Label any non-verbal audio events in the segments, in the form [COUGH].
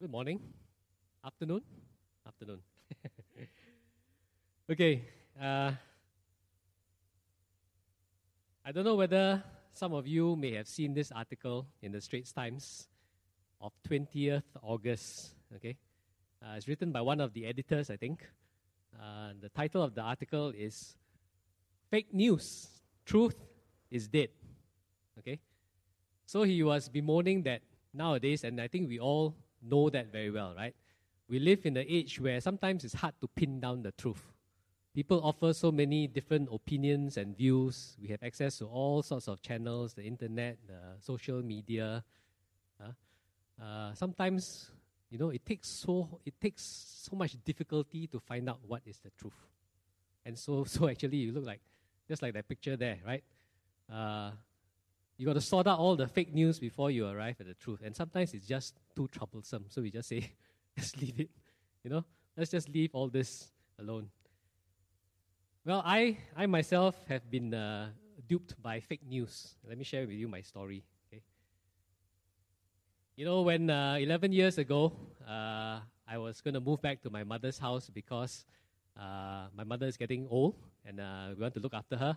Good morning. Afternoon. Afternoon. [LAUGHS] okay. Uh, I don't know whether some of you may have seen this article in the Straits Times of 20th August. Okay. Uh, it's written by one of the editors, I think. Uh, the title of the article is Fake News Truth is Dead. Okay. So he was bemoaning that nowadays, and I think we all know that very well, right? We live in an age where sometimes it's hard to pin down the truth. People offer so many different opinions and views. We have access to all sorts of channels, the internet, the social media. Uh, uh, sometimes, you know, it takes so it takes so much difficulty to find out what is the truth. And so, [LAUGHS] so actually, you look like just like that picture there, right? Uh, you got to sort out all the fake news before you arrive at the truth. And sometimes it's just too troublesome. So we just say, [LAUGHS] let's leave it. You know, let's just leave all this alone. Well, I, I myself have been uh, duped by fake news. Let me share with you my story. Okay? You know, when uh, 11 years ago, uh, I was going to move back to my mother's house because uh, my mother is getting old and uh, we want to look after her.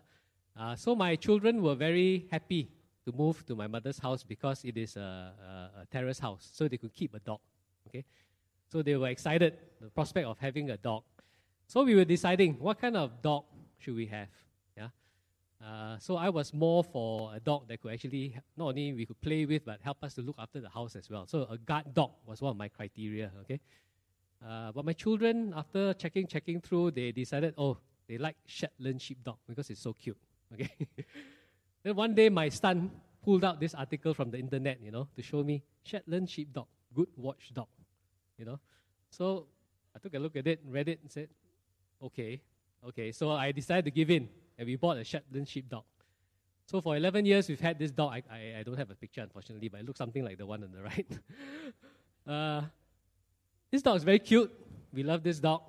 Uh, so my children were very happy to move to my mother's house because it is a, a, a terrace house, so they could keep a dog. Okay, so they were excited the prospect of having a dog. So we were deciding what kind of dog should we have. Yeah, uh, so I was more for a dog that could actually not only we could play with but help us to look after the house as well. So a guard dog was one of my criteria. Okay, uh, but my children, after checking checking through, they decided oh they like Shetland sheepdog because it's so cute. Okay. [LAUGHS] Then one day, my son pulled out this article from the internet, you know, to show me Shetland sheepdog, good watchdog, you know. So I took a look at it, read it, and said, okay, okay. So I decided to give in, and we bought a Shetland sheepdog. So for 11 years, we've had this dog. I, I, I, don't have a picture, unfortunately, but it looks something like the one on the right. [LAUGHS] uh, this dog is very cute. We love this dog.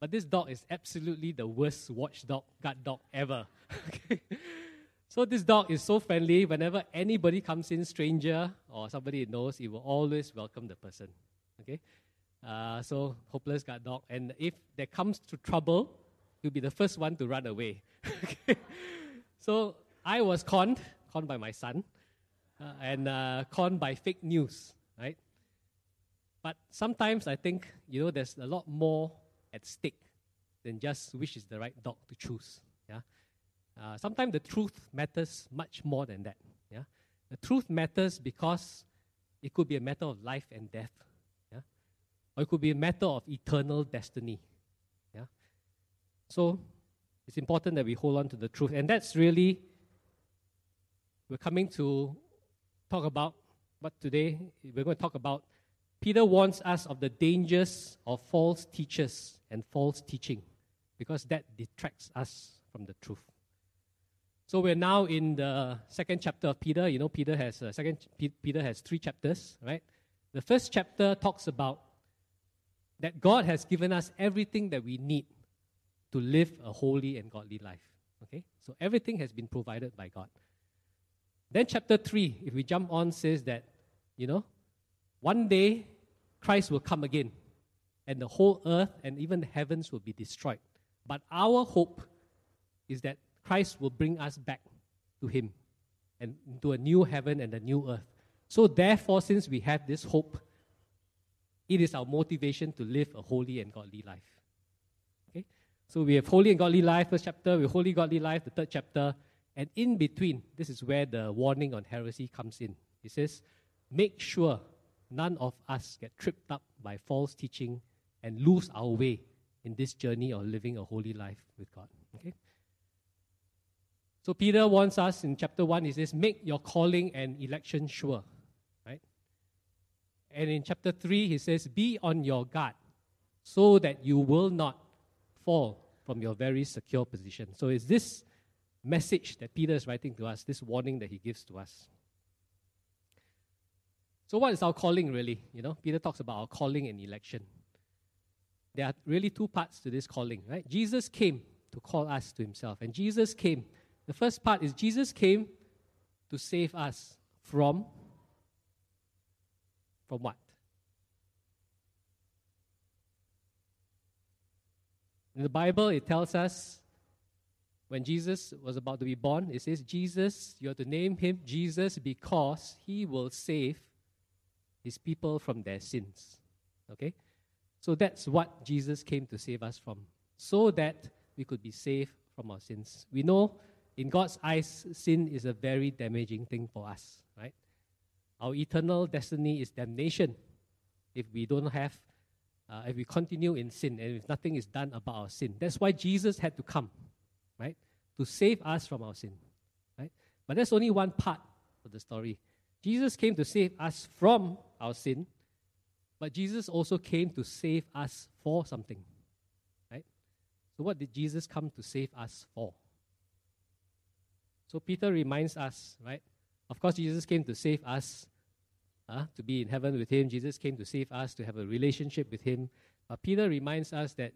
But this dog is absolutely the worst watchdog, guard dog ever. [LAUGHS] okay? So this dog is so friendly. Whenever anybody comes in, stranger or somebody it knows, it will always welcome the person. Okay, uh, so hopeless guard dog. And if there comes to trouble, he'll be the first one to run away. [LAUGHS] okay? So I was conned, conned by my son, uh, and uh, conned by fake news, right? But sometimes I think you know there's a lot more at stake than just which is the right dog to choose. Yeah. Uh, sometimes the truth matters much more than that. Yeah? The truth matters because it could be a matter of life and death. Yeah? Or it could be a matter of eternal destiny. Yeah? So it's important that we hold on to the truth. And that's really, we're coming to talk about what today we're going to talk about. Peter warns us of the dangers of false teachers and false teaching because that detracts us from the truth. So we're now in the second chapter of Peter. You know, Peter has uh, second Peter has three chapters, right? The first chapter talks about that God has given us everything that we need to live a holy and godly life. Okay, so everything has been provided by God. Then chapter three, if we jump on, says that you know, one day Christ will come again, and the whole earth and even the heavens will be destroyed. But our hope is that Christ will bring us back to Him and into a new heaven and a new earth. So, therefore, since we have this hope, it is our motivation to live a holy and godly life. Okay? So, we have holy and godly life, first chapter, we have holy godly life, the third chapter, and in between, this is where the warning on heresy comes in. It says, Make sure none of us get tripped up by false teaching and lose our way in this journey of living a holy life with God. Okay? So Peter wants us in chapter 1, he says, make your calling and election sure. Right? And in chapter 3, he says, be on your guard so that you will not fall from your very secure position. So it's this message that Peter is writing to us, this warning that he gives to us. So what is our calling really? You know, Peter talks about our calling and election. There are really two parts to this calling, right? Jesus came to call us to himself, and Jesus came the first part is Jesus came to save us from from what? In the Bible it tells us when Jesus was about to be born, it says Jesus, you are to name him Jesus because he will save his people from their sins. Okay? So that's what Jesus came to save us from, so that we could be saved from our sins. We know in God's eyes, sin is a very damaging thing for us, right? Our eternal destiny is damnation if we don't have, uh, if we continue in sin and if nothing is done about our sin. That's why Jesus had to come, right? To save us from our sin, right? But that's only one part of the story. Jesus came to save us from our sin, but Jesus also came to save us for something, right? So, what did Jesus come to save us for? So Peter reminds us, right? Of course, Jesus came to save us, uh, to be in heaven with Him. Jesus came to save us, to have a relationship with Him. But Peter reminds us that,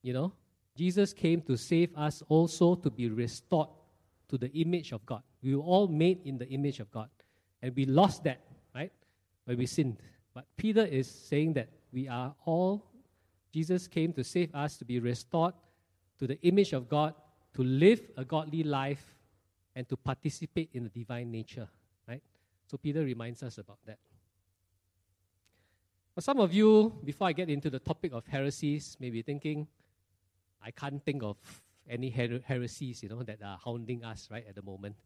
you know, Jesus came to save us also to be restored to the image of God. We were all made in the image of God. And we lost that, right? When we sinned. But Peter is saying that we are all, Jesus came to save us to be restored to the image of God, to live a godly life and to participate in the divine nature, right? So Peter reminds us about that. For some of you, before I get into the topic of heresies, may be thinking, I can't think of any her- heresies, you know, that are hounding us right at the moment.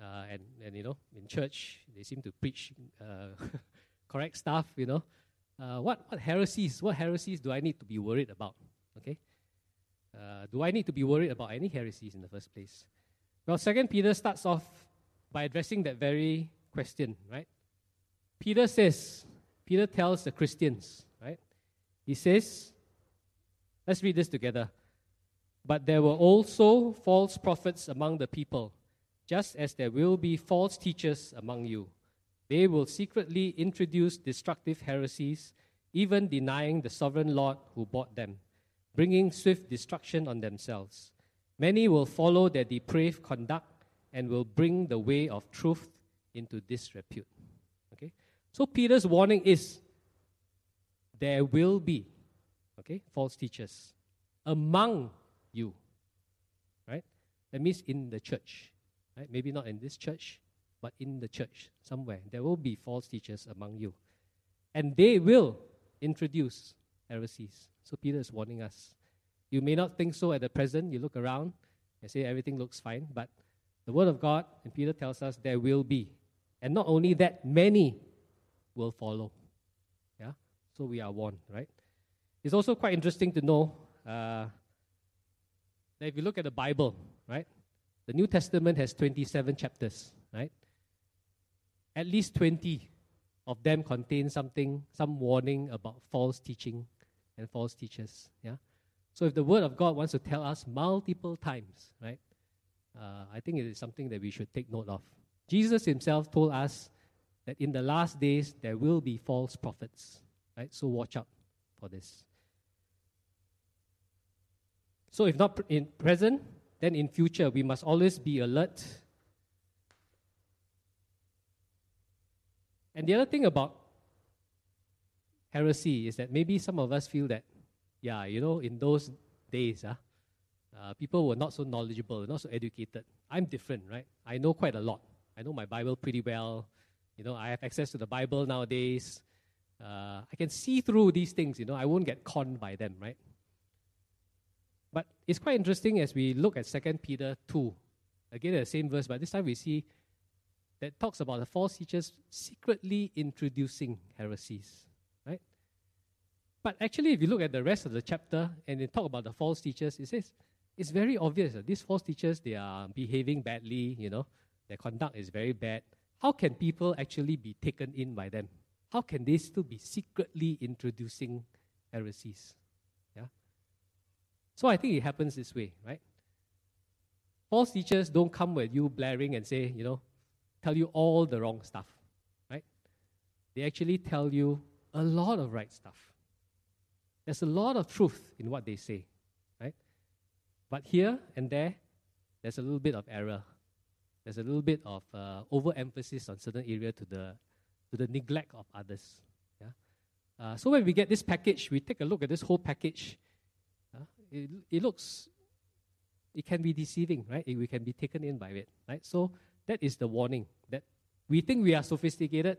Uh, and, and, you know, in church, they seem to preach uh, [LAUGHS] correct stuff, you know. Uh, what, what heresies, what heresies do I need to be worried about? Okay? Uh, do I need to be worried about any heresies in the first place? Well, Second Peter starts off by addressing that very question, right? Peter says, Peter tells the Christians, right? He says, let's read this together. But there were also false prophets among the people, just as there will be false teachers among you. They will secretly introduce destructive heresies, even denying the sovereign Lord who bought them, bringing swift destruction on themselves. Many will follow their depraved conduct and will bring the way of truth into disrepute. Okay? So Peter's warning is there will be okay false teachers among you. Right? That means in the church. Right? Maybe not in this church, but in the church somewhere. There will be false teachers among you. And they will introduce heresies. So Peter is warning us. You may not think so at the present. You look around and say everything looks fine, but the Word of God, and Peter tells us there will be. And not only that, many will follow. Yeah? So we are warned, right? It's also quite interesting to know uh, that if you look at the Bible, right? The New Testament has 27 chapters, right? At least 20 of them contain something, some warning about false teaching and false teachers. Yeah? So if the Word of God wants to tell us multiple times, right, uh, I think it is something that we should take note of. Jesus himself told us that in the last days there will be false prophets, right? So watch out for this. So if not in present, then in future we must always be alert. And the other thing about heresy is that maybe some of us feel that yeah, you know, in those days, uh, uh, people were not so knowledgeable, not so educated. I'm different, right? I know quite a lot. I know my Bible pretty well. You know, I have access to the Bible nowadays. Uh, I can see through these things, you know, I won't get conned by them, right? But it's quite interesting as we look at 2 Peter 2. Again, the same verse, but this time we see that talks about the false teachers secretly introducing heresies. But actually, if you look at the rest of the chapter and they talk about the false teachers, it says it's very obvious that these false teachers they are behaving badly. You know, their conduct is very bad. How can people actually be taken in by them? How can they still be secretly introducing heresies? Yeah. So I think it happens this way, right? False teachers don't come with you blaring and say, you know, tell you all the wrong stuff, right? They actually tell you a lot of right stuff. There's a lot of truth in what they say, right? But here and there, there's a little bit of error. There's a little bit of uh, overemphasis on certain area to the to the neglect of others. Yeah. Uh, so when we get this package, we take a look at this whole package. Uh, it, it looks, it can be deceiving, right? It, we can be taken in by it, right? So that is the warning that we think we are sophisticated.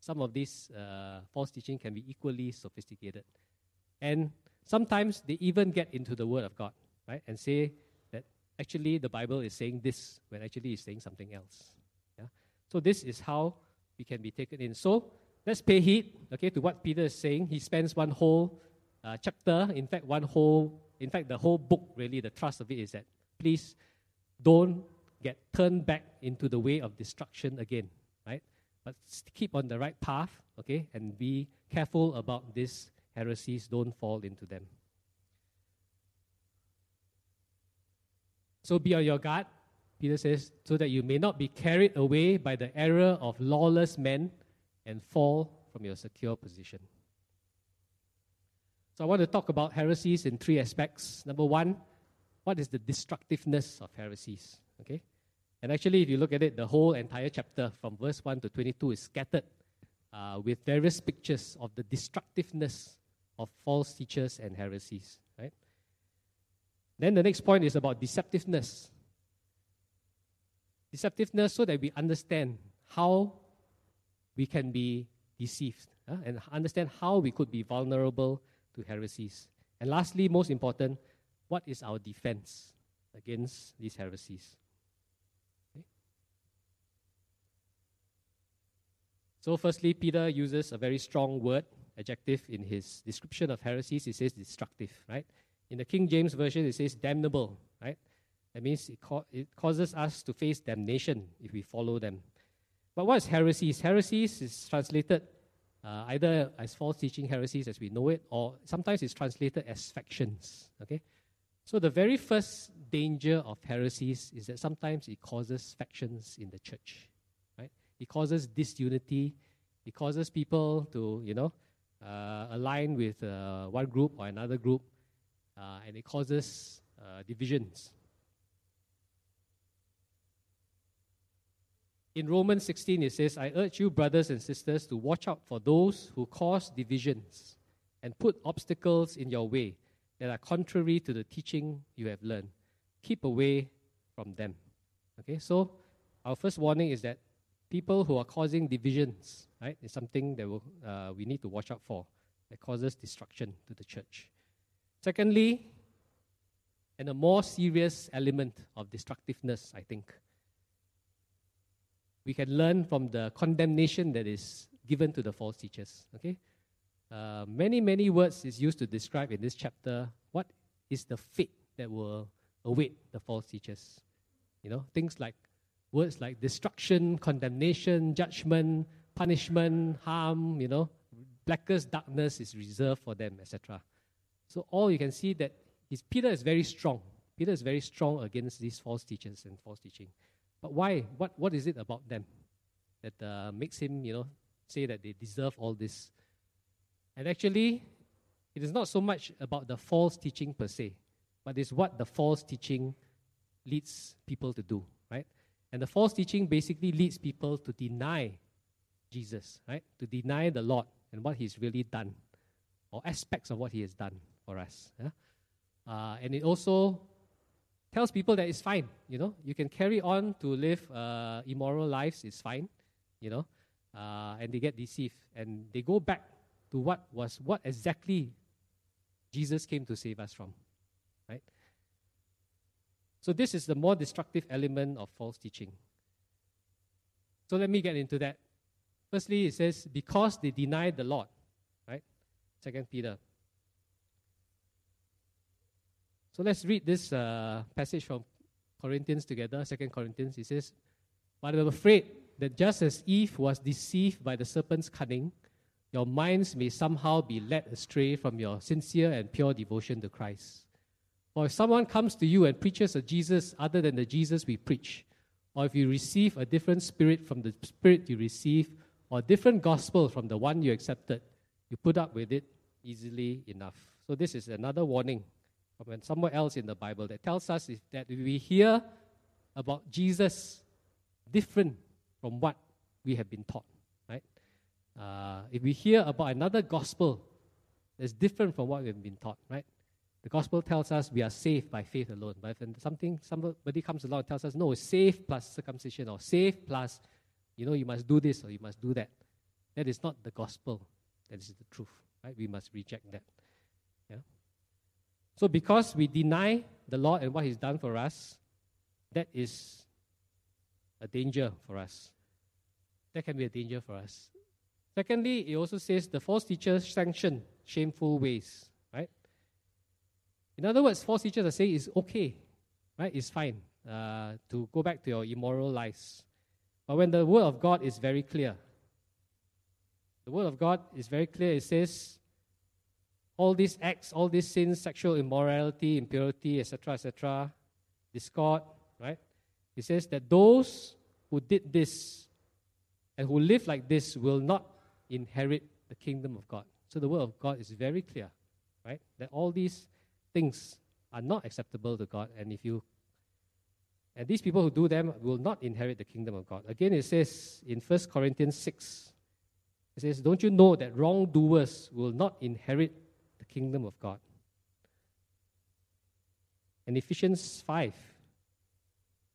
Some of these uh, false teaching can be equally sophisticated. And sometimes they even get into the Word of God, right? And say that actually the Bible is saying this when actually it's saying something else. Yeah? So this is how we can be taken in. So let's pay heed, okay, to what Peter is saying. He spends one whole uh, chapter, in fact, one whole, in fact, the whole book, really, the thrust of it is that please don't get turned back into the way of destruction again, right? But keep on the right path, okay, and be careful about these heresies. Don't fall into them. So be on your guard, Peter says, so that you may not be carried away by the error of lawless men and fall from your secure position. So I want to talk about heresies in three aspects. Number one, what is the destructiveness of heresies? Okay? And actually, if you look at it, the whole entire chapter from verse 1 to 22 is scattered uh, with various pictures of the destructiveness of false teachers and heresies. Right? Then the next point is about deceptiveness. Deceptiveness so that we understand how we can be deceived uh, and understand how we could be vulnerable to heresies. And lastly, most important, what is our defense against these heresies? So, firstly, Peter uses a very strong word, adjective, in his description of heresies. He says destructive, right? In the King James Version, it says damnable, right? That means it, ca- it causes us to face damnation if we follow them. But what is heresies? Heresies is translated uh, either as false teaching heresies as we know it, or sometimes it's translated as factions. Okay? So the very first danger of heresies is that sometimes it causes factions in the church. Right? It causes disunity. It causes people to, you know, align with uh, one group or another group, uh, and it causes uh, divisions. In Romans 16, it says, I urge you, brothers and sisters, to watch out for those who cause divisions and put obstacles in your way that are contrary to the teaching you have learned. Keep away from them. Okay, so our first warning is that people who are causing divisions, right, is something that will, uh, we need to watch out for that causes destruction to the church. Secondly, and a more serious element of destructiveness, I think, we can learn from the condemnation that is given to the false teachers. Okay, uh, many many words is used to describe in this chapter what is the fate that will await the false teachers. You know, things like words like destruction, condemnation, judgment, punishment, harm. You know, blackest darkness is reserved for them, etc. So all you can see that is Peter is very strong. Peter is very strong against these false teachers and false teaching. But why? What, what is it about them that uh, makes him, you know, say that they deserve all this? And actually, it is not so much about the false teaching per se, but it's what the false teaching leads people to do? And the false teaching basically leads people to deny Jesus, right? To deny the Lord and what He's really done, or aspects of what He has done for us. Yeah? Uh, and it also tells people that it's fine, you know, you can carry on to live uh, immoral lives, it's fine, you know, uh, and they get deceived and they go back to what was what exactly Jesus came to save us from? So this is the more destructive element of false teaching. So let me get into that. Firstly, it says because they denied the Lord, right? Second Peter so let's read this uh, passage from Corinthians together, Second Corinthians. It says, But I'm afraid that just as Eve was deceived by the serpent's cunning, your minds may somehow be led astray from your sincere and pure devotion to Christ. Or if someone comes to you and preaches a Jesus other than the Jesus we preach, or if you receive a different spirit from the spirit you receive, or a different gospel from the one you accepted, you put up with it easily enough. So, this is another warning from somewhere else in the Bible that tells us if, that if we hear about Jesus different from what we have been taught, right? Uh, if we hear about another gospel that's different from what we've been taught, right? The gospel tells us we are saved by faith alone. But if something somebody comes along and tells us, no, it's saved plus circumcision, or saved plus, you know, you must do this or you must do that. That is not the gospel. That is the truth. Right? We must reject that. Yeah? So because we deny the Lord and what He's done for us, that is a danger for us. That can be a danger for us. Secondly, it also says the false teachers sanction shameful ways. In other words, false teachers are saying it's okay, right? It's fine uh, to go back to your immoral lives. But when the word of God is very clear, the word of God is very clear. It says, all these acts, all these sins, sexual immorality, impurity, etc., etc., discord, right? It says that those who did this and who live like this will not inherit the kingdom of God. So the word of God is very clear, right? That all these things are not acceptable to God, and if you and these people who do them will not inherit the kingdom of God. Again, it says in 1 Corinthians 6, it says, Don't you know that wrongdoers will not inherit the kingdom of God? And Ephesians 5,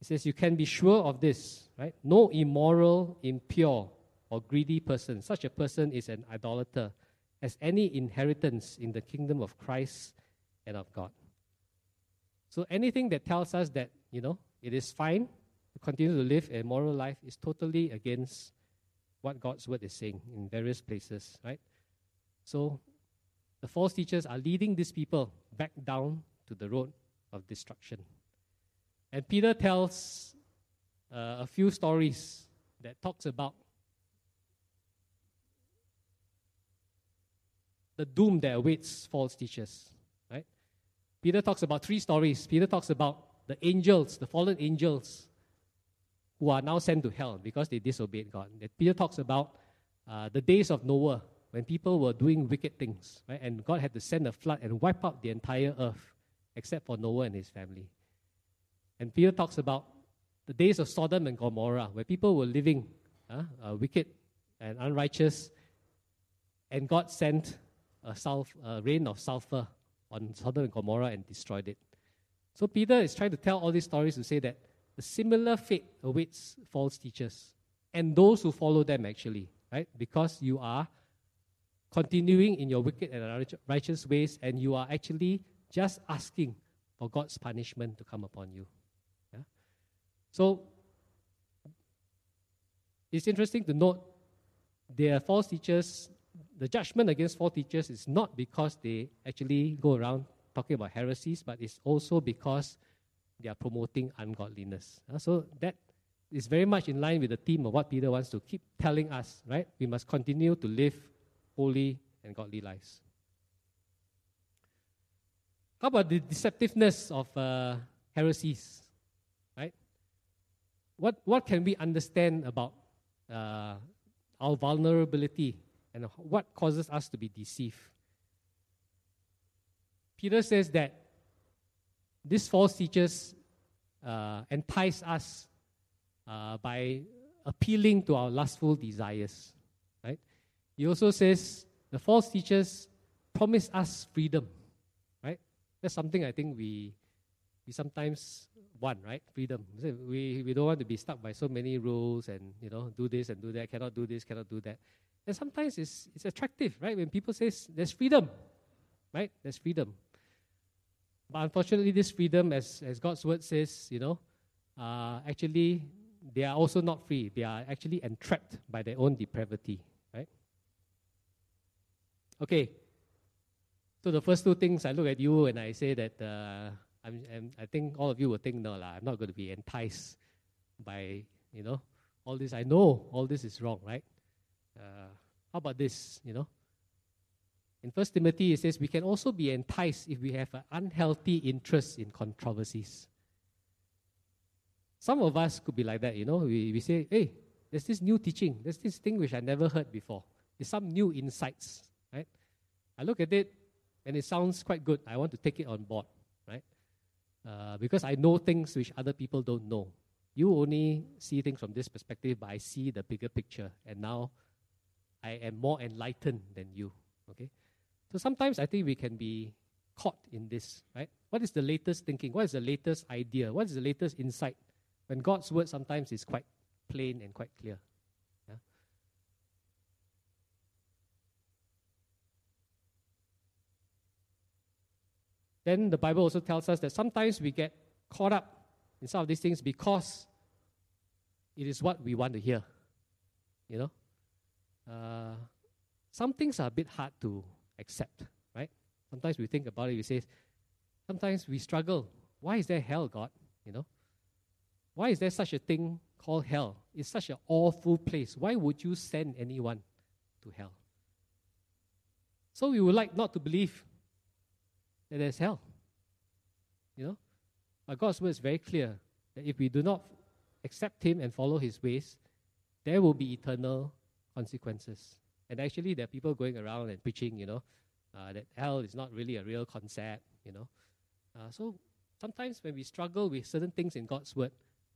it says, You can be sure of this, right? No immoral, impure, or greedy person, such a person is an idolater, has any inheritance in the kingdom of Christ and of God. So anything that tells us that, you know, it is fine to continue to live a moral life is totally against what God's word is saying in various places, right? So the false teachers are leading these people back down to the road of destruction. And Peter tells uh, a few stories that talks about the doom that awaits false teachers. Peter talks about three stories. Peter talks about the angels, the fallen angels, who are now sent to hell because they disobeyed God. Peter talks about uh, the days of Noah when people were doing wicked things, right? And God had to send a flood and wipe out the entire earth except for Noah and his family. And Peter talks about the days of Sodom and Gomorrah where people were living uh, uh, wicked and unrighteous, and God sent a, sulf- a rain of sulfur on Sodom and Gomorrah and destroyed it. So Peter is trying to tell all these stories to say that a similar fate awaits false teachers and those who follow them actually, right? Because you are continuing in your wicked and righteous ways and you are actually just asking for God's punishment to come upon you. Yeah? So it's interesting to note there are false teachers the judgment against false teachers is not because they actually go around talking about heresies, but it's also because they are promoting ungodliness. Uh, so that is very much in line with the theme of what Peter wants to keep telling us, right? We must continue to live holy and godly lives. How about the deceptiveness of uh, heresies, right? What, what can we understand about uh, our vulnerability and what causes us to be deceived. Peter says that these false teachers uh, entice us uh, by appealing to our lustful desires. Right? He also says the false teachers promise us freedom. Right? That's something I think we we sometimes want, right? Freedom. We, we don't want to be stuck by so many rules and you know do this and do that. Cannot do this. Cannot do that. And sometimes it's, it's attractive, right? When people say there's freedom, right? There's freedom. But unfortunately, this freedom, as, as God's word says, you know, uh, actually, they are also not free. They are actually entrapped by their own depravity, right? Okay. So the first two things, I look at you and I say that uh, I'm, I'm, i think all of you will think, no, la, I'm not going to be enticed by, you know, all this. I know all this is wrong, right? Uh, how about this? You know, in First Timothy it says we can also be enticed if we have an unhealthy interest in controversies. Some of us could be like that. You know, we, we say, hey, there's this new teaching, there's this thing which I never heard before. There's some new insights, right? I look at it and it sounds quite good. I want to take it on board, right? Uh, because I know things which other people don't know. You only see things from this perspective, but I see the bigger picture. And now I am more enlightened than you. Okay? So sometimes I think we can be caught in this, right? What is the latest thinking? What is the latest idea? What is the latest insight? When God's word sometimes is quite plain and quite clear. Yeah? Then the Bible also tells us that sometimes we get caught up in some of these things because it is what we want to hear. You know? Uh, some things are a bit hard to accept, right? Sometimes we think about it, we say, sometimes we struggle. Why is there hell, God? You know? Why is there such a thing called hell? It's such an awful place. Why would you send anyone to hell? So we would like not to believe that there's hell. You know? But God's word is very clear that if we do not accept Him and follow His ways, there will be eternal consequences. And actually, there are people going around and preaching, you know, uh, that hell is not really a real concept, you know. Uh, so sometimes when we struggle with certain things in God's word,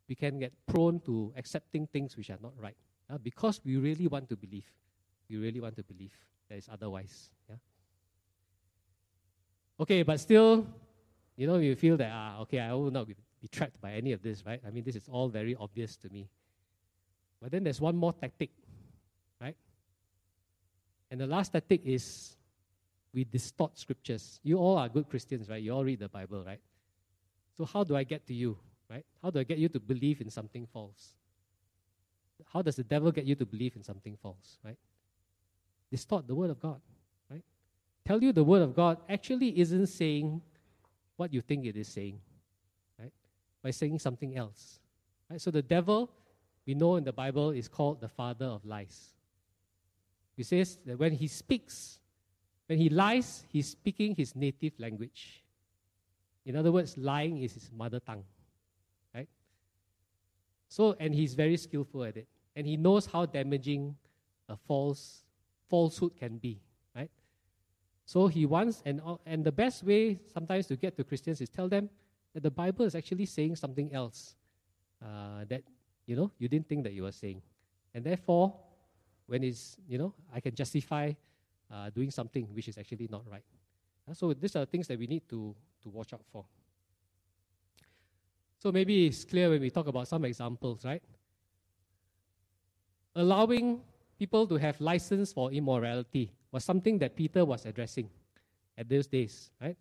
we can get prone to accepting things which are not right uh, because we really want to believe. We really want to believe that is otherwise. Yeah. Okay, but still, you know, you feel that, ah, okay, I will not be, be trapped by any of this, right? I mean, this is all very obvious to me. But then there's one more tactic? And the last tactic is we distort scriptures. You all are good Christians, right? You all read the Bible, right? So how do I get to you, right? How do I get you to believe in something false? How does the devil get you to believe in something false, right? Distort the word of God, right? Tell you the word of God actually isn't saying what you think it is saying, right? By saying something else, right? So the devil, we know in the Bible, is called the father of lies. He says that when he speaks, when he lies, he's speaking his native language. In other words, lying is his mother tongue. Right? So, and he's very skillful at it. And he knows how damaging a false falsehood can be. Right? So he wants, and, and the best way sometimes to get to Christians is tell them that the Bible is actually saying something else uh, that, you know, you didn't think that you were saying. And therefore, when it's, you know, I can justify uh, doing something which is actually not right. Uh, so these are things that we need to, to watch out for. So maybe it's clear when we talk about some examples, right? Allowing people to have license for immorality was something that Peter was addressing at those days, right?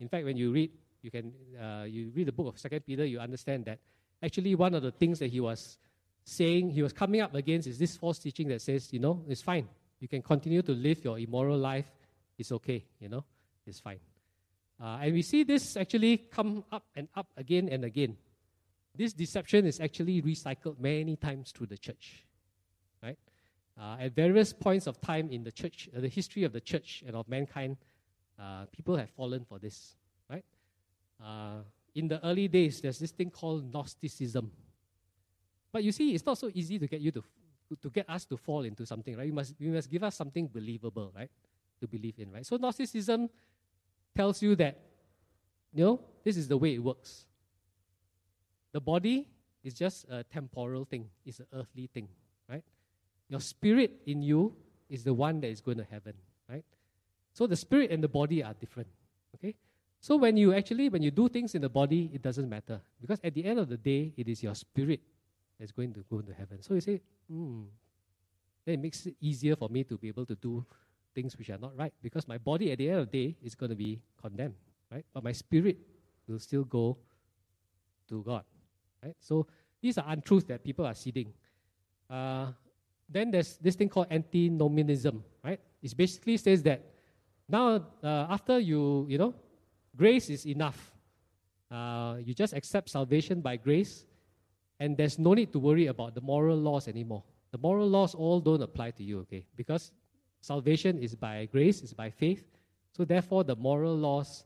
In fact, when you read, you can uh, you read the book of Second Peter, you understand that actually one of the things that he was saying he was coming up against is this false teaching that says, you know, it's fine. You can continue to live your immoral life. It's okay, you know, it's fine. Uh, and we see this actually come up and up again and again. This deception is actually recycled many times through the church, right? Uh, at various points of time in the church, uh, the history of the church and of mankind, uh, people have fallen for this, right? Uh, in the early days, there's this thing called Gnosticism, but you see, it's not so easy to get you to, to get us to fall into something, right? You must, you must give us something believable, right? To believe in, right? So Gnosticism tells you that, you know, this is the way it works. The body is just a temporal thing, it's an earthly thing, right? Your spirit in you is the one that is going to heaven, right? So the spirit and the body are different, okay? So when you actually, when you do things in the body, it doesn't matter. Because at the end of the day, it is your spirit that's going to go into heaven. So you say, hmm, then it makes it easier for me to be able to do things which are not right because my body at the end of the day is going to be condemned, right? But my spirit will still go to God, right? So these are untruths that people are seeding. Uh, then there's this thing called antinomianism, right? It basically says that now uh, after you, you know, grace is enough. Uh, you just accept salvation by grace and there's no need to worry about the moral laws anymore. The moral laws all don't apply to you, okay? Because salvation is by grace, is by faith. So therefore, the moral laws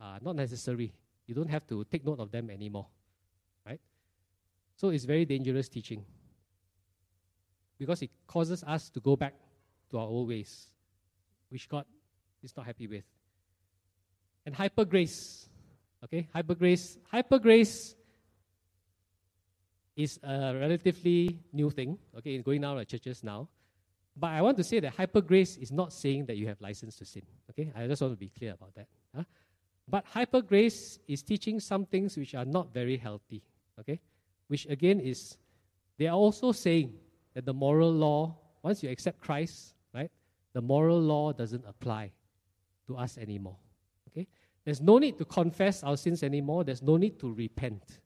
are not necessary. You don't have to take note of them anymore, right? So it's very dangerous teaching because it causes us to go back to our old ways, which God is not happy with. And hyper grace, okay? Hyper grace, hyper grace is a relatively new thing, okay, going out of churches now. But I want to say that hyper grace is not saying that you have license to sin. Okay, I just want to be clear about that. Huh? But hyper grace is teaching some things which are not very healthy. Okay? Which again is, they are also saying that the moral law, once you accept Christ, right, the moral law doesn't apply to us anymore. Okay? There's no need to confess our sins anymore. There's no need to repent.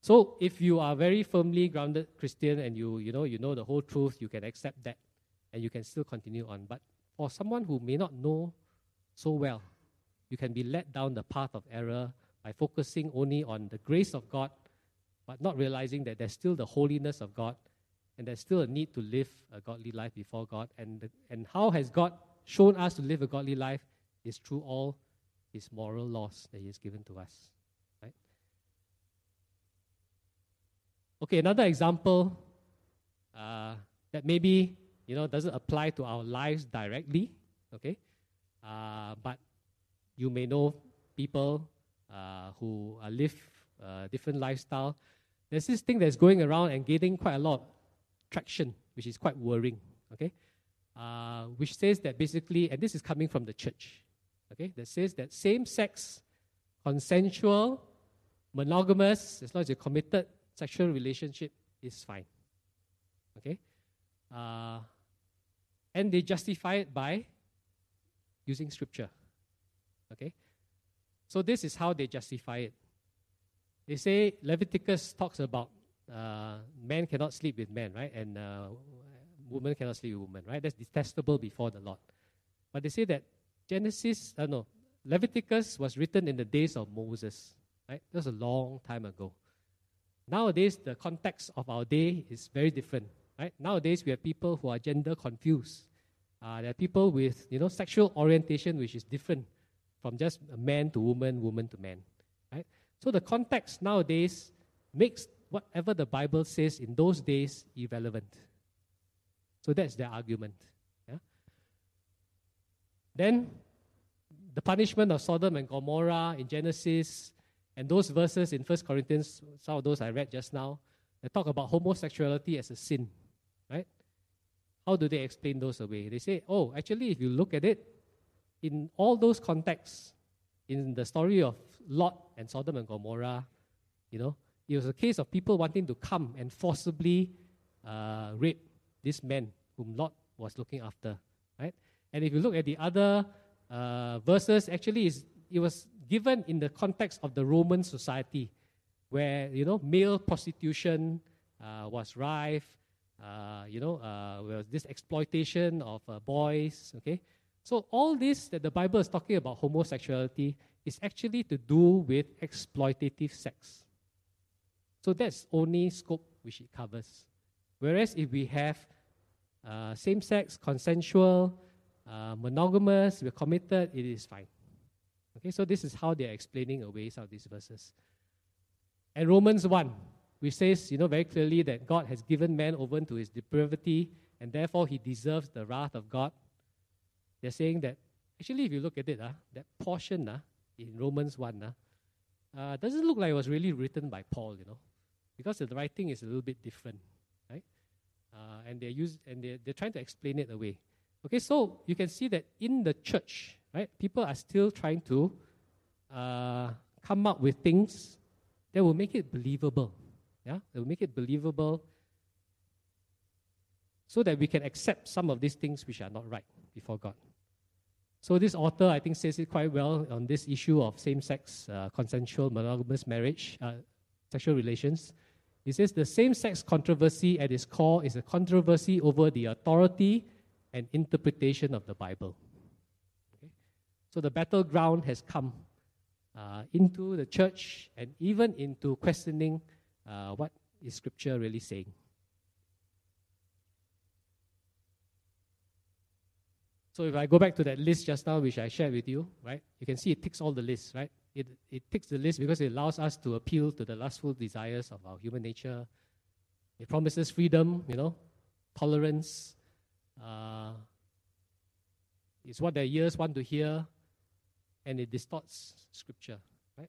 So if you are very firmly grounded Christian and you, you know you know the whole truth, you can accept that and you can still continue on. But for someone who may not know so well, you can be led down the path of error by focusing only on the grace of God, but not realizing that there's still the holiness of God and there's still a need to live a godly life before God. And, the, and how has God shown us to live a godly life is through all His moral laws that He has given to us. Right? Okay, another example uh, that maybe you know doesn't apply to our lives directly. Okay, uh, but you may know people uh, who uh, live uh, different lifestyle. There's this thing that's going around and getting quite a lot of traction, which is quite worrying. Okay, uh, which says that basically, and this is coming from the church. Okay, that says that same-sex, consensual, monogamous, as long as you're committed sexual relationship, is fine. Okay, uh, and they justify it by using scripture. Okay? So this is how they justify it. They say Leviticus talks about uh, man cannot sleep with man, right? And uh, woman cannot sleep with woman, right? That's detestable before the Lord. But they say that Genesis, uh, no, Leviticus was written in the days of Moses, right? That was a long time ago. Nowadays, the context of our day is very different, right? Nowadays, we have people who are gender confused. Uh, there are people with you know sexual orientation which is different from just man to woman, woman to man. Right? So the context nowadays makes whatever the Bible says in those days irrelevant. So that's their argument. Yeah? Then the punishment of Sodom and Gomorrah in Genesis and those verses in First Corinthians, some of those I read just now, they talk about homosexuality as a sin. Right? How do they explain those away? They say, oh, actually, if you look at it, in all those contexts, in the story of Lot and Sodom and Gomorrah, you know, it was a case of people wanting to come and forcibly uh, rape this man whom Lot was looking after, right? And if you look at the other uh, verses, actually, it was given in the context of the Roman society, where you know male prostitution uh, was rife, uh, you know, uh, this exploitation of uh, boys, okay? So all this that the Bible is talking about homosexuality is actually to do with exploitative sex. So that's only scope which it covers. Whereas if we have uh, same-sex, consensual, uh, monogamous, we're committed, it is fine. Okay, so this is how they're explaining away some of these verses. And Romans 1, which says, you know, very clearly that God has given man over to his depravity and therefore he deserves the wrath of God. They're saying that, actually, if you look at it, uh, that portion uh, in Romans 1 uh, uh, doesn't look like it was really written by Paul, you know, because the writing is a little bit different, right? Uh, and they're, use, and they're, they're trying to explain it away. Okay, so you can see that in the church, right, people are still trying to uh, come up with things that will make it believable yeah, it will make it believable so that we can accept some of these things which are not right before God. So this author, I think, says it quite well on this issue of same-sex, uh, consensual, monogamous marriage, uh, sexual relations. He says the same-sex controversy at its core is a controversy over the authority and interpretation of the Bible. So the battleground has come uh, into the church and even into questioning uh, what is Scripture really saying? So if I go back to that list just now, which I shared with you, right, you can see it ticks all the lists, right? It, it ticks the list because it allows us to appeal to the lustful desires of our human nature. It promises freedom, you know, tolerance. Uh, it's what their ears want to hear, and it distorts Scripture Right?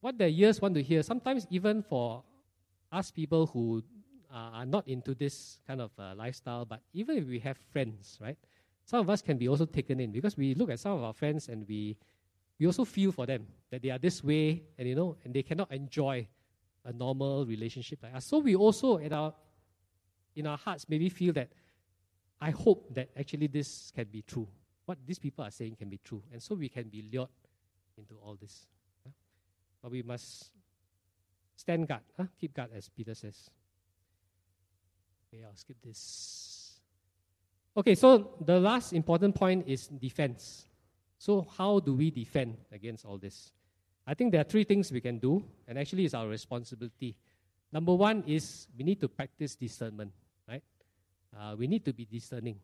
what their ears want to hear, sometimes even for us people who uh, are not into this kind of uh, lifestyle, but even if we have friends, right? some of us can be also taken in because we look at some of our friends and we we also feel for them that they are this way and you know and they cannot enjoy a normal relationship like us. So we also in our in our hearts maybe feel that I hope that actually this can be true. What these people are saying can be true. And so we can be lured into all this. But we must stand guard, huh? keep guard, as Peter says. Okay, I'll skip this. Okay, so the last important point is defense. So, how do we defend against all this? I think there are three things we can do, and actually, it's our responsibility. Number one is we need to practice discernment, right? Uh, we need to be discerning.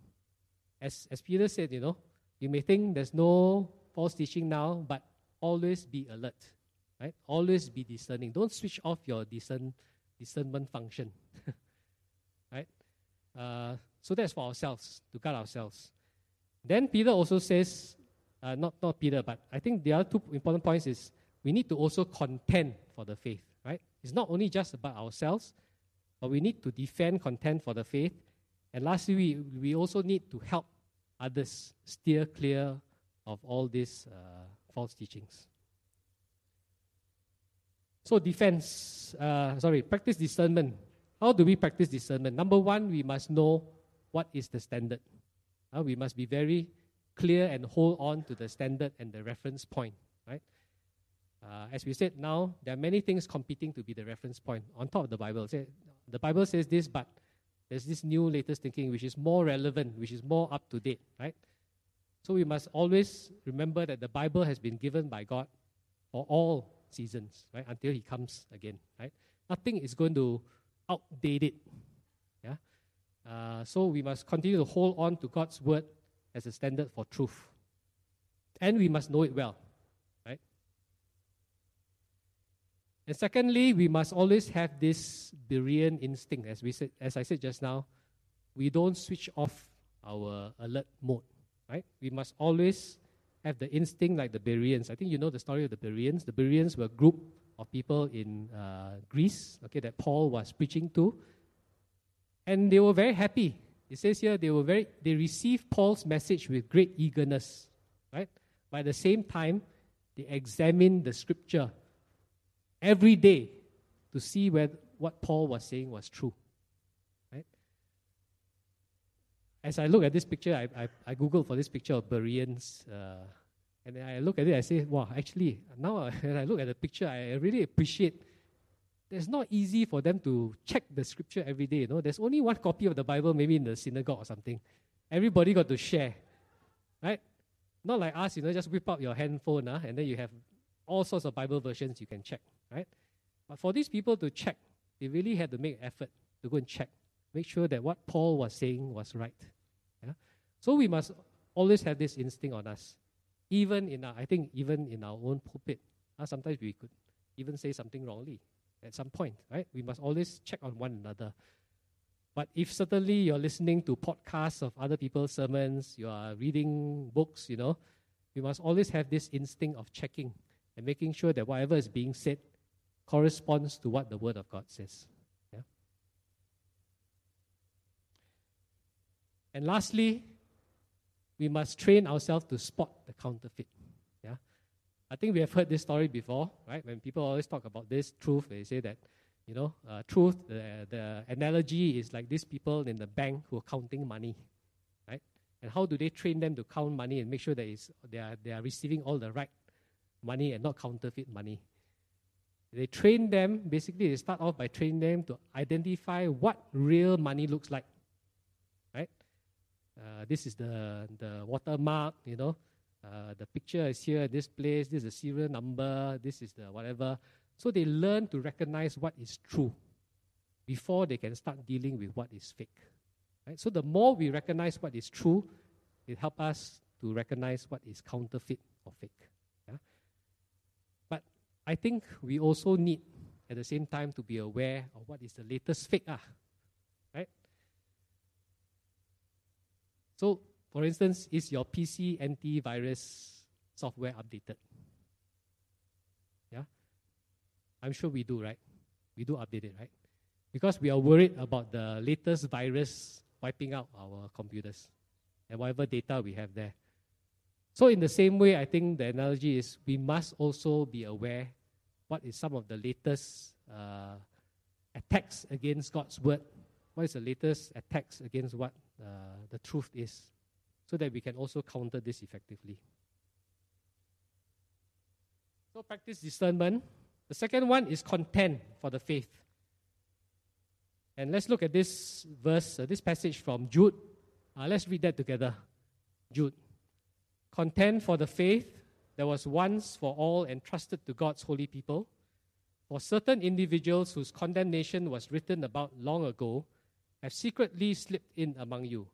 As, as Peter said, you know, you may think there's no false teaching now, but always be alert, right? Always be discerning. Don't switch off your discern, discernment function, [LAUGHS] right? Uh, so that's for ourselves, to guard ourselves. Then Peter also says, uh, not, not Peter, but I think the other two important points is we need to also contend for the faith, right? It's not only just about ourselves, but we need to defend, contend for the faith. And lastly, we, we also need to help others steer clear of all these uh, false teachings. So, defense, uh, sorry, practice discernment. How do we practice discernment? Number one, we must know what is the standard. Uh, we must be very clear and hold on to the standard and the reference point, right? Uh, as we said now, there are many things competing to be the reference point on top of the Bible. Say, the Bible says this, but there's this new latest thinking which is more relevant, which is more up to date, right? So we must always remember that the Bible has been given by God for all seasons, right? Until He comes again, right? Nothing is going to outdate it. Yeah. Uh, so we must continue to hold on to God's word as a standard for truth, and we must know it well, right? And secondly, we must always have this Berean instinct, as we said, as I said just now. We don't switch off our alert mode right? We must always have the instinct like the Bereans. I think you know the story of the Bereans. The Bereans were a group of people in uh, Greece, okay, that Paul was preaching to, and they were very happy. It says here they were very they received Paul's message with great eagerness, right? At the same time, they examined the scripture every day to see whether what Paul was saying was true Right? as I look at this picture, I, I, I Googled for this picture of Bereans. Uh, and I look at it, I say, wow, actually, now [LAUGHS] when I look at the picture, I really appreciate it's not easy for them to check the scripture every day. You know, there's only one copy of the Bible, maybe in the synagogue or something. Everybody got to share, right? Not like us, you know, just whip out your handphone, uh, and then you have all sorts of Bible versions you can check, right? But for these people to check, they really had to make effort to go and check, make sure that what Paul was saying was right. So we must always have this instinct on us. Even in our, I think even in our own pulpit, uh, sometimes we could even say something wrongly at some point, right? We must always check on one another. But if certainly you're listening to podcasts of other people's sermons, you are reading books, you know, we must always have this instinct of checking and making sure that whatever is being said corresponds to what the Word of God says. Yeah? And lastly, we must train ourselves to spot the counterfeit. Yeah, I think we have heard this story before, right? When people always talk about this truth, they say that, you know, uh, truth. The the analogy is like these people in the bank who are counting money, right? And how do they train them to count money and make sure that they are they are receiving all the right money and not counterfeit money? They train them. Basically, they start off by training them to identify what real money looks like uh, this is the, the watermark, you know. Uh, the picture is here, this place, this is the serial number, this is the whatever. So they learn to recognize what is true before they can start dealing with what is fake. Right? So the more we recognize what is true, it helps us to recognize what is counterfeit or fake. I think we also need at the same time to be aware of what is the latest fake. Ah. right? So, for instance, is your PC antivirus software updated? Yeah? I'm sure we do, right? We do update it, right? Because we are worried about the latest virus wiping out our computers. and whatever data we have there. So, in the same way, I think the analogy is we must also be aware what is some of the latest uh, attacks against God's word, what is the latest attacks against what uh, the truth is, so that we can also counter this effectively. So, practice discernment. The second one is content for the faith. And let's look at this verse, uh, this passage from Jude. Uh, let's read that together. Jude. Contend for the faith that was once for all entrusted to God's holy people. For certain individuals whose condemnation was written about long ago have secretly slipped in among you.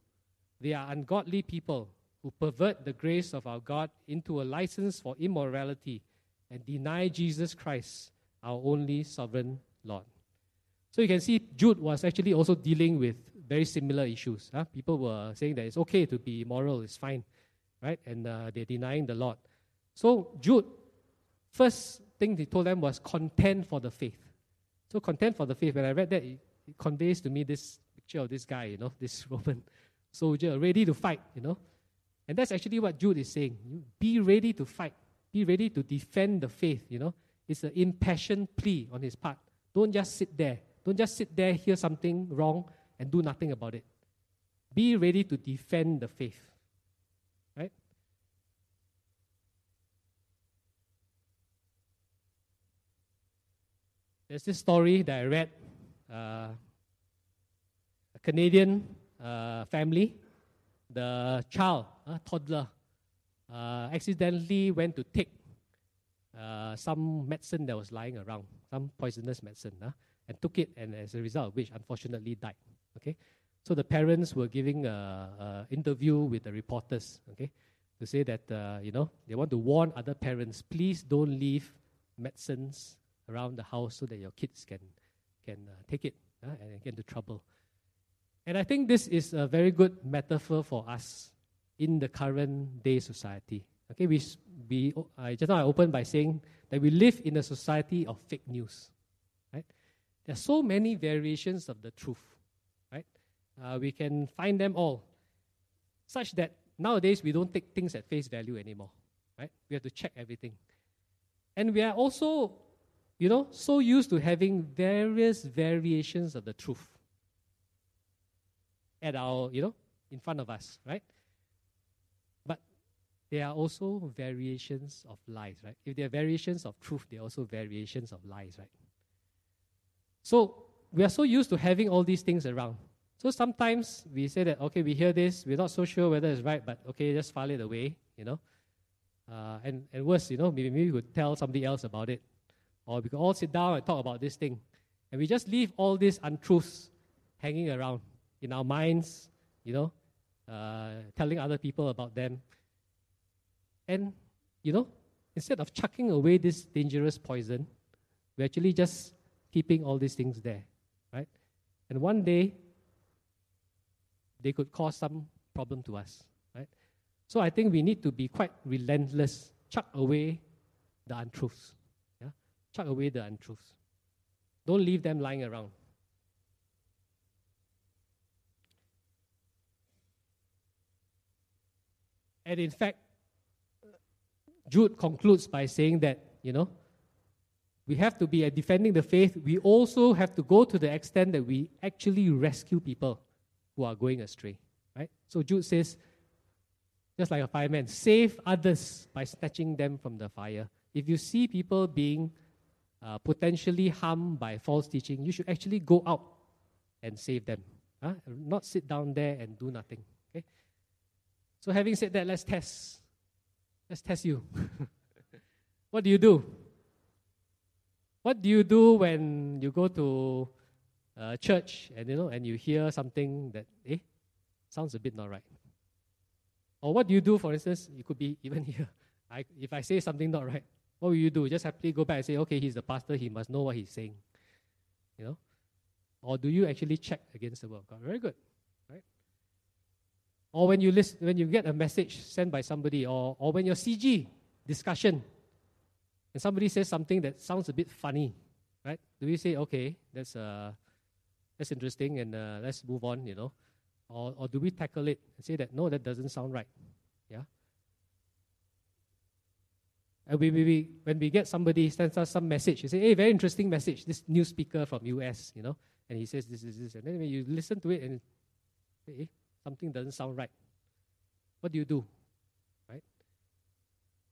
They are ungodly people who pervert the grace of our God into a license for immorality and deny Jesus Christ, our only sovereign Lord. So you can see Jude was actually also dealing with very similar issues. Huh? People were saying that it's okay to be immoral, it's fine, right? And uh, they're denying the Lord. So Jude, first thing he told them was contend for the faith. So contend for the faith. When I read that, it, it conveys to me this picture of this guy, you know, this [LAUGHS] Roman soldier ready to fight, you know. And that's actually what Jude is saying. Be ready to fight. Be ready to defend the faith, you know. It's an impassioned plea on his part. Don't just sit there don't just sit there, hear something wrong, and do nothing about it. Be ready to defend the faith. Right? There's this story that I read. Uh, a Canadian uh, family, the child, toddler, uh, accidentally went to take uh, some medicine that was lying around, some poisonous medicine. And took it, and as a result of which, unfortunately, died. Okay, so the parents were giving an interview with the reporters. Okay, to say that uh, you know they want to warn other parents, please don't leave medicines around the house so that your kids can can uh, take it uh, and get into trouble. And I think this is a very good metaphor for us in the current day society. Okay, we, we I just now I opened by saying that we live in a society of fake news. Right? There are so many variations of the truth, right? Uh, we can find them all, such that nowadays we don't take things at face value anymore, right? We have to check everything. And we are also, you know, so used to having various variations of the truth at our, you know, in front of us, right? But there are also variations of lies, right? If there are variations of truth, there are also variations of lies, right? So we are so used to having all these things around. So sometimes we say that, okay, we hear this, we're not so sure whether it's right, but okay, just file it away, you know. Uh, and, and worse, you know, maybe, maybe we could tell somebody else about it. Or we could all sit down and talk about this thing. And we just leave all these untruths hanging around in our minds, you know, uh, telling other people about them. And, you know, instead of chucking away this dangerous poison, we actually just keeping all these things there, right? And one day, they could cause some problem to us, right? So I think we need to be quite relentless, chuck away the untruths? Chuck away the untruths. Don't leave them lying around. And in fact, Jude concludes by saying that, you know, we have to be at defending the faith. We also have to go to the extent that we actually rescue people who are going astray. Right? So Jude says, just like a fireman, save others by snatching them from the fire. If you see people being uh, potentially harmed by false teaching, you should actually go out and save them. Huh? Not sit down there and do nothing. Okay? So having said that, let's test. Let's test you. [LAUGHS] what do you do? What do you do when you go to a church and you know and you hear something that eh sounds a bit not right? Or what do you do, for instance? You could be [LAUGHS] even here. I, if I say something not right, what will you do? Just happily go back and say, okay, he's the pastor, he must know what he's saying. You know? Or do you actually check against the word of God? Very good. Right? Or when you listen, when you get a message sent by somebody, or, or when your CG discussion and somebody says something that sounds a bit funny, right? Do we say, okay, that's, uh, that's interesting and uh, let's move on, you know? Or, or do we tackle it and say that, no, that doesn't sound right? Yeah? And we, we, we, when we get somebody sends us some message, you say, hey, very interesting message, this new speaker from US, you know, and he says this is this. And then when you listen to it and hey, something doesn't sound right, what do you do? Right?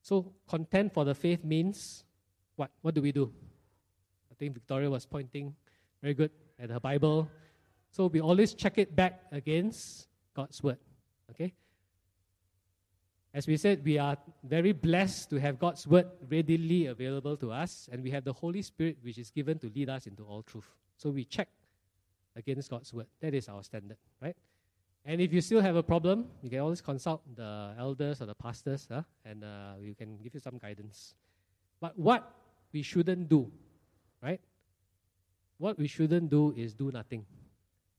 So content for the faith means what? What do we do? I think Victoria was pointing very good at her Bible. So we always check it back against God's word. Okay? As we said, we are very blessed to have God's word readily available to us, and we have the Holy Spirit which is given to lead us into all truth. So we check against God's word. That is our standard, right? And if you still have a problem, you can always consult the elders or the pastors, huh? and uh, we can give you some guidance. But what we shouldn't do, right? What we shouldn't do is do nothing.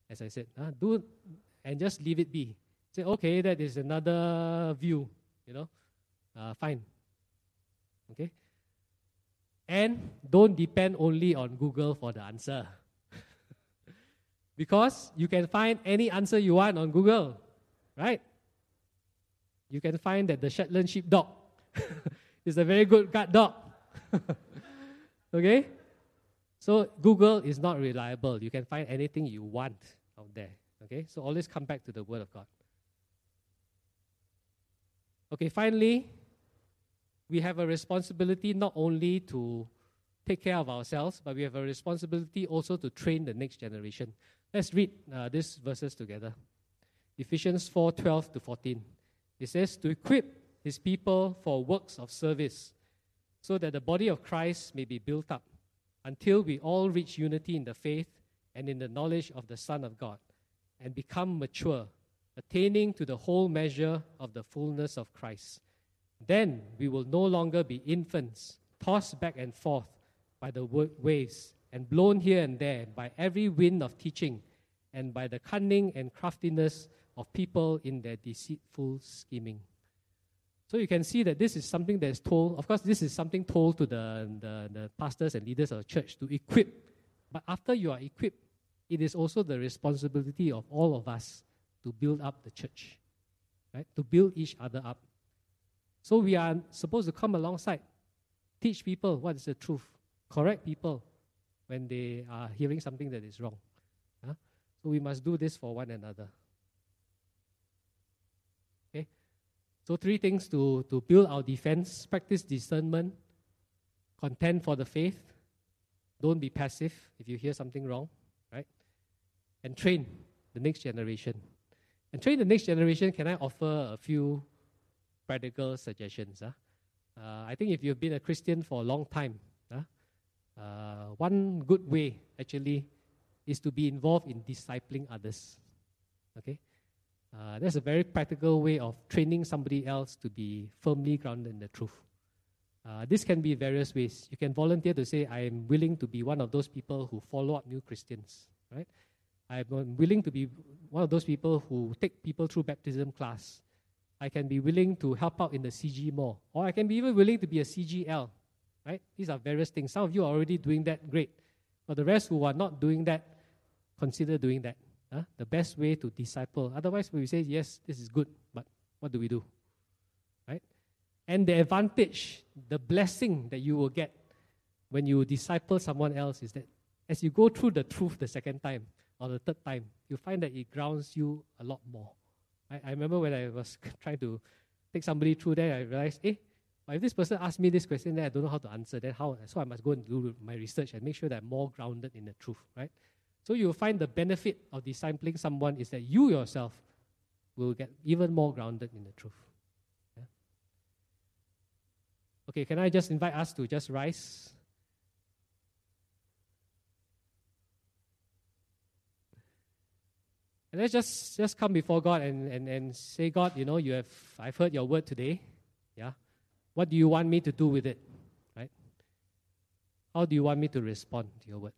As I said, huh? do and just leave it be. Say, okay, that is another view, you know, uh, fine. Okay? And don't depend only on Google for the answer. [LAUGHS] because you can find any answer you want on Google, right? You can find that the Shetland sheepdog [LAUGHS] is a very good guard dog. [LAUGHS] okay? So Google is not reliable. You can find anything you want out there. Okay? So always come back to the Word of God. Okay, finally, we have a responsibility not only to take care of ourselves, but we have a responsibility also to train the next generation. Let's read uh, these verses together. Ephesians 4 12 to 14. It says, To equip his people for works of service, so that the body of Christ may be built up, until we all reach unity in the faith and in the knowledge of the Son of God, and become mature, attaining to the whole measure of the fullness of Christ. Then we will no longer be infants, tossed back and forth by the waves, and blown here and there by every wind of teaching, and by the cunning and craftiness of people in their deceitful scheming. So you can see that this is something that is told. Of course, this is something told to the, the, the pastors and leaders of the church to equip. But after you are equipped, it is also the responsibility of all of us to build up the church, right? To build each other up. So we are supposed to come alongside, teach people what is the truth, correct people when they are hearing something that is wrong. Huh? So we must do this for one another. Okay? So three things to, to build our defense, practice discernment, contend for the faith, don't be passive if you hear something wrong, right? And train the next generation. And train the next generation, can I offer a few practical suggestions? Huh? Uh, I think if you've been a Christian for a long time, huh, uh, one good way actually is to be involved in discipling others. Okay? Uh, that's a very practical way of training somebody else to be firmly grounded in the truth. Uh, this can be various ways. You can volunteer to say, I am willing to be one of those people who follow up new Christians, right? I'm willing to be one of those people who take people through baptism class. I can be willing to help out in the CG more. Or I can be even willing to be a CGL. Right? These are various things. Some of you are already doing that, great. For the rest who are not doing that, consider doing that. Huh? The best way to disciple. Otherwise, we say, yes, this is good, but what do we do? Right? And the advantage, the blessing that you will get when you disciple someone else is that as you go through the truth the second time, or the third time, you find that it grounds you a lot more. I, I remember when I was [LAUGHS] trying to take somebody through there, I realized, eh, but if this person asks me this question, then I don't know how to answer. Then how? So I must go and do my research and make sure that I'm more grounded in the truth, right? So you will find the benefit of discipling someone is that you yourself will get even more grounded in the truth. Yeah? Okay, can I just invite us to just rise? And let's just, just come before God and, and, and say, God, you know, you have I've heard your word today. Yeah. What do you want me to do with it? Right? How do you want me to respond to your word?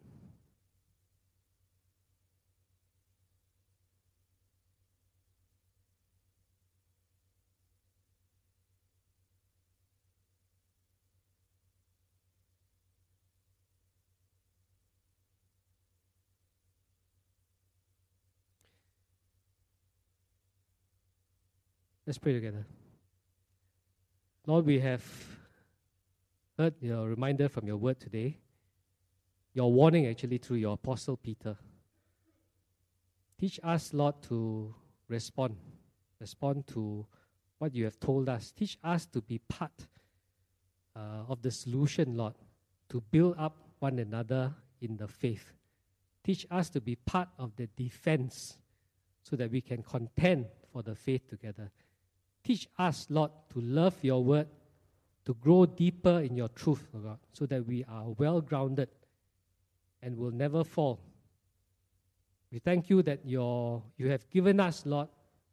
Let's pray together. Lord, we have heard your reminder from your word today, your warning actually through your apostle Peter. Teach us, Lord, to respond, respond to what you have told us. Teach us to be part uh, of the solution, Lord, to build up one another in the faith. Teach us to be part of the defense so that we can contend for the faith together. Teach us, Lord, to love your word, to grow deeper in your truth, Lord so that we are well grounded and will never fall. We thank you that your, you have given us, Lord,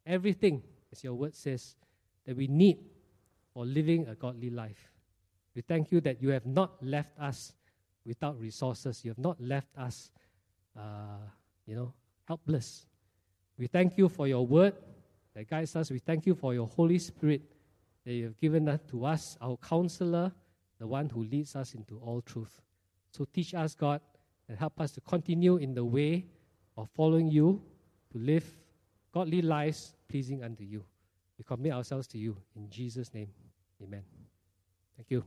everything, as your word says, that we need for living a godly life. We thank you that you have not left us without resources. You have not left us, uh, you know, helpless. We thank you for your word that guides us. We thank you for your Holy Spirit that you have given to us, our counselor, the one who leads us into all truth. So teach us, God, and help us to continue in the way of following you, to live godly lives pleasing unto you. We commit ourselves to you. In Jesus' name, amen. Thank you.